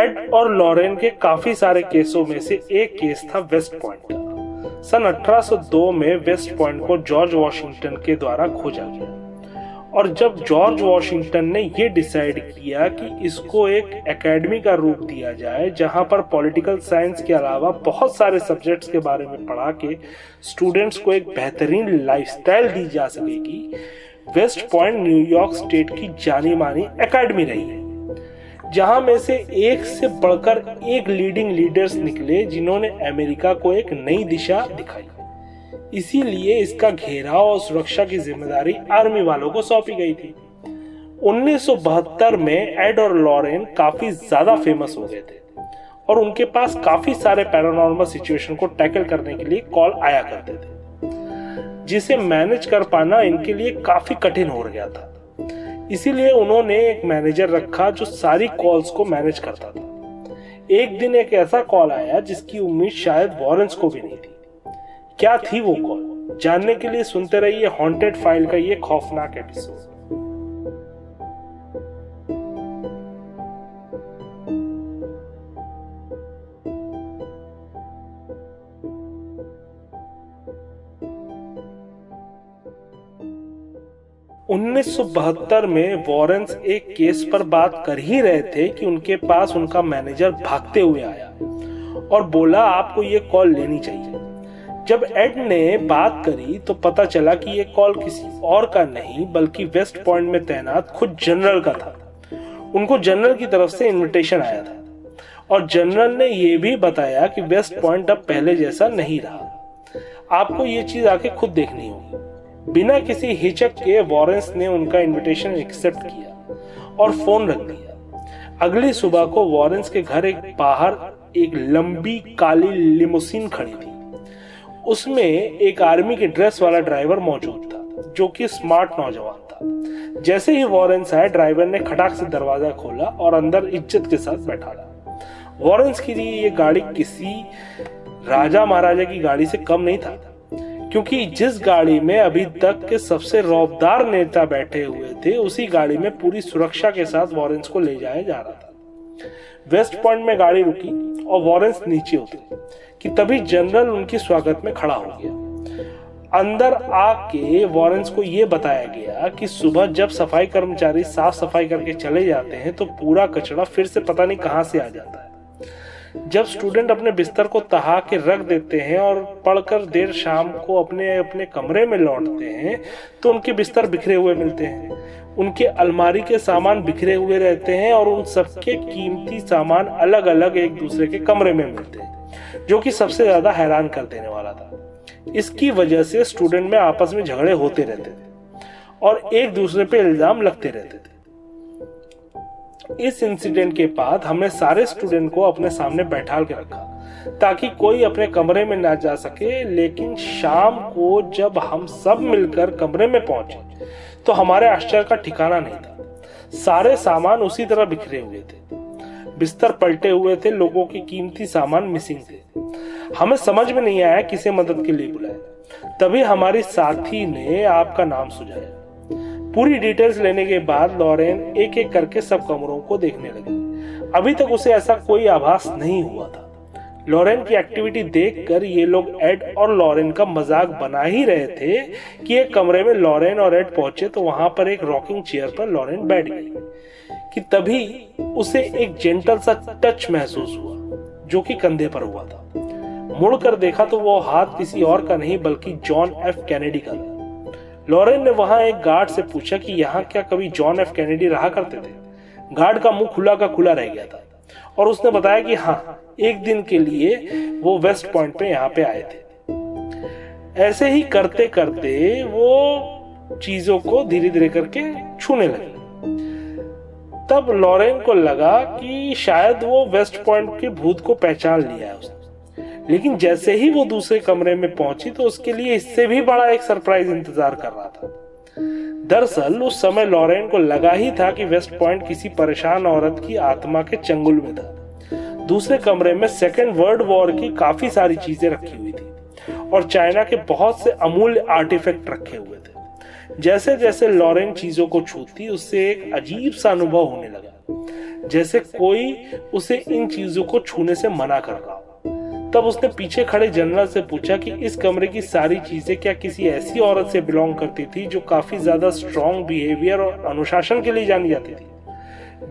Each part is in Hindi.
एड और लॉरेन के काफ़ी सारे केसों में से एक केस था वेस्ट पॉइंट। सन 1802 में वेस्ट पॉइंट को जॉर्ज वॉशिंगटन के द्वारा खोजा गया। और जब जॉर्ज वॉशिंगटन ने यह डिसाइड किया कि इसको एक एकेडमी का रूप दिया जाए, जहाँ पर पॉलिटिकल साइंस के अलावा बहुत सारे सब्जेक्ट्स के बारे में पढ़ा के स्टूडेंट्स को एक बेहतरीन लाइफस्टाइल दी जा सकेगी, वेस्ट पॉइंट न्यूयॉर्क स्टेट की जानी मानी एकेडमी रही है। जहाँ में से एक से बढ़कर एक लीडिंग लीडर्स निकले, जिन्होंने अमेरिका को एक नई दिशा दिखाई। इसीलिए इसका घेराव और सुरक्षा की ज़िम्मेदारी आर्मी वालों को सौंपी गई थी। 1972 में एड और लॉरेन काफ़ी ज़्यादा फ़ेमस हो गए थे और उनके पास काफ़ी सारे पैरानॉर्मल सिचुएशन को टैकल करने के लिए कॉल आया करते थे, जिसे मैनेज कर पाना इनके लिए काफ़ी कठिन हो गया था। इसीलिए उन्होंने एक मैनेजर रखा जो सारी कॉल्स को मैनेज करता था। एक दिन एक ऐसा कॉल आया जिसकी उम्मीद शायद वॉरेंस को भी नहीं थी। क्या थी वो कॉल जानने के लिए सुनते रहिए हॉन्टेड फ़ाइल का ये खौफनाक एपिसोड उन्नीस सौ बहत्तर में वॉरेंस एक केस पर बात कर ही रहे थे कि उनके पास उनका मैनेजर भागते हुए आया और बोला, आपको ये कॉल लेनी चाहिए। जब एड ने बात करी तो पता चला कि ये कॉल किसी और का नहीं, बल्कि वेस्ट पॉइंट में तैनात खुद जनरल का था। उनको जनरल की तरफ़ से इनविटेशन आया था और जनरल ने यह भी बताया कि वेस्ट पॉइंट अब पहले जैसा नहीं रहा। आपको ये चीज़ आके खुद देखनी होगी। बिना किसी हिचक के वॉरेंस ने उनका इनविटेशन एक्सेप्ट किया और फ़ोन रख दिया। अगली सुबह को वॉरेंस के घर एक बाहर एक लंबी काली लिमोसिन खड़ी थी। उसमें एक आर्मी के ड्रेस वाला ड्राइवर मौजूद था, जो कि स्मार्ट नौजवान था। जैसे ही वॉरेंस आए ड्राइवर ने खटाक से दरवाज़ा खोला और अंदर इज़्ज़त के साथ बैठा रहा वॉरेंस के लिए ये गाड़ी किसी राजा महाराजा की गाड़ी से कम नहीं था। क्योंकि जिस गाड़ी में अभी तक के सबसे रौबदार नेता बैठे हुए थे, उसी गाड़ी में पूरी सुरक्षा के साथ वॉरेंस को ले जाया जा रहा था। वेस्ट पॉइंट में गाड़ी रुकी और वॉरेंस नीचे उतरे कि तभी जनरल उनके स्वागत में खड़ा हो गया। अंदर आके वॉरेंस को यह बताया गया कि सुबह जब सफ़ाई कर्मचारी साफ़ सफ़ाई करके चले जाते हैं तो पूरा कचरा फिर से पता नहीं कहाँ से आ जाता है। जब स्टूडेंट अपने बिस्तर को तहा के रख देते हैं और पढ़कर देर शाम को अपने अपने कमरे में लौटते हैं तो उनके बिस्तर बिखरे हुए मिलते हैं। उनके अलमारी के सामान बिखरे हुए रहते हैं और उन सबके कीमती सामान अलग अलग एक दूसरे के कमरे में मिलते हैं, जो कि सबसे ज़्यादा हैरान कर देने वाला था। इसकी वजह से स्टूडेंट में आपस में झगड़े होते रहते थे और एक दूसरे पे इल्ज़ाम लगते रहते थे। इस इंसिडेंट के बाद हमने सारे स्टूडेंट को अपने सामने बैठा के रखा, ताकि कोई अपने कमरे में ना जा सके, लेकिन शाम को जब हम सब मिलकर कमरे में पहुँचे तो हमारे आश्चर्य का ठिकाना नहीं था। सारे सामान उसी तरह बिखरे हुए थे। बिस्तर पलटे हुए थे, लोगों के कीमती सामान मिसिंग थे। हमें समझ में नहीं आया किसे मदद के लिए बुलाया। तभी हमारी साथी ने आपका नाम सुझाया। पूरी डिटेल्स लेने के बाद लॉरेन एक एक करके सब कमरों को देखने लगी। अभी तक उसे ऐसा कोई आभास नहीं हुआ था। लॉरेन की एक्टिविटी देखकर ये लोग एड और लॉरेन का मज़ाक बना ही रहे थे कि एक कमरे में लॉरेन और एड पहुँचे तो वहाँ पर एक रॉकिंग चेयर पर लॉरेन बैठ गई कि तभी उसे एक जेंटल सा टच महसूस हुआ, जो कि कंधे पर हुआ था। मुड़कर देखा तो वो हाथ किसी और का नहीं, बल्कि जॉन एफ़ कैनेडी का था। लॉरेन ने वहाँ एक गार्ड से पूछा कि यहाँ क्या कभी जॉन एफ़ कैनेडी रहा करते थे? गार्ड का मुँह खुला का खुला रह गया था। और उसने बताया कि हाँ एक दिन के लिए वो वेस्ट पॉइंट पे यहाँ पे आए थे। ऐसे ही करते करते वो चीज़ों को धीरे धीरे करके छूने लगे। तब लॉरेन को लगा कि शायद वो वेस्ट पॉइंट के भूत को पहचान लिया है उसने। लेकिन जैसे ही वो दूसरे कमरे में पहुँची तो उसके लिए इससे भी बड़ा एक सरप्राइज़ इंतज़ार कर रहा था। दरअसल, उस समय लॉरेन को लगा ही था कि वेस्ट पॉइंट किसी परेशान औरत की आत्मा के चंगुल में था। दूसरे कमरे में सेकेंड वर्ल्ड वॉर की काफ़ी सारी चीज़ें रखी हुई थी और चाइना के बहुत से अमूल्य आर्टिफैक्ट रखे हुए थे। जैसे जैसे लॉरेन चीज़ों को छूती, उससे एक अजीब सा अनुभव होने लगा। जैसे कोई उसे इन चीज़ों को छूने से मना कर रहा तब उसने पीछे खड़े जनरल से पूछा कि इस कमरे की सारी चीज़ें क्या किसी ऐसी औरत से बिलोंग करती थी जो काफ़ी ज़्यादा स्ट्रॉन्ग बिहेवियर और अनुशासन के लिए जानी जाती थी?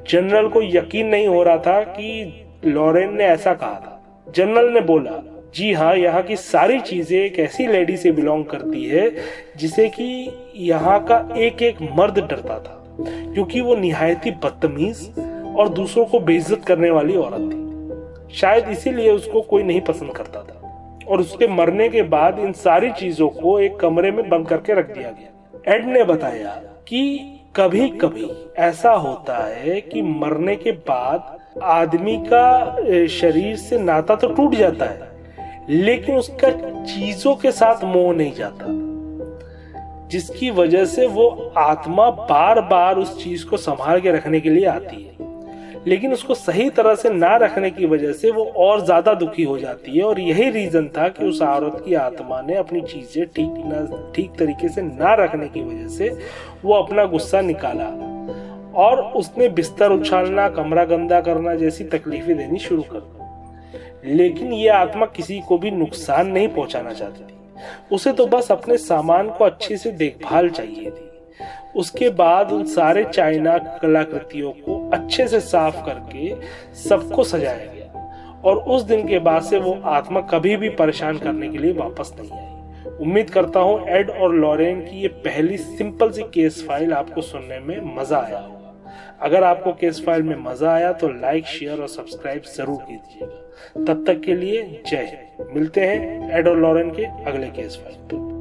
जनरल को यकीन नहीं हो रहा था कि लॉरेन ने ऐसा कहा था। जनरल ने बोला, जी हाँ यहाँ की सारी चीज़ें एक ऐसी लेडी से बिलोंग करती है जिसे कि यहाँ का एक एक मर्द डरता था, क्योंकि वो निहायत बदतमीज और दूसरों को बेइज्जत करने वाली औरत थी। शायद इसीलिए उसको कोई नहीं पसंद करता था। और उसके मरने के बाद इन सारी चीज़ों को एक कमरे में बंद करके रख दिया गया। एड ने बताया कि कभी कभी ऐसा होता है कि मरने के बाद आदमी का शरीर से नाता तो टूट जाता है, लेकिन उसका चीज़ों के साथ मोह नहीं जाता। जिसकी वजह से वो आत्मा बार बार उस चीज़ को संभाल के रखने के लिए आती है। लेकिन उसको सही तरह से ना रखने की वजह से वो और ज़्यादा दुखी हो जाती है। और यही रीजन था कि उस औरत की आत्मा ने अपनी चीज़ें ठीक ना, ठीक तरीके से ना रखने की वजह से वो अपना गुस्सा निकाला। और उसने बिस्तर उछालना, कमरा गंदा करना जैसी तकलीफें देनी शुरू कर दी। लेकिन ये आत्मा किसी को भी नुकसान नहीं पहुंचाना चाहती थी। उसे तो बस अपने सामान को अच्छे से देखभाल चाहिए थी। उसके बाद उन सारे चाइना कलाकृतियों को अच्छे से साफ़ करके सबको सजाया गया। और उस दिन के बाद से वो आत्मा कभी भी परेशान करने के लिए वापस नहीं आई। उम्मीद करता हूँ एड और लॉरेन की ये पहली सिंपल सी केस फ़ाइल आपको सुनने में मज़ा आया होगा। अगर आपको केस फ़ाइल में मज़ा आया तो लाइक, शेयर और सब्सक्राइब ज़रूर कीजिएगा। तब तक के लिए जय हिंद। मिलते हैं एड और लॉरेन के अगले केस फ़ाइल पर।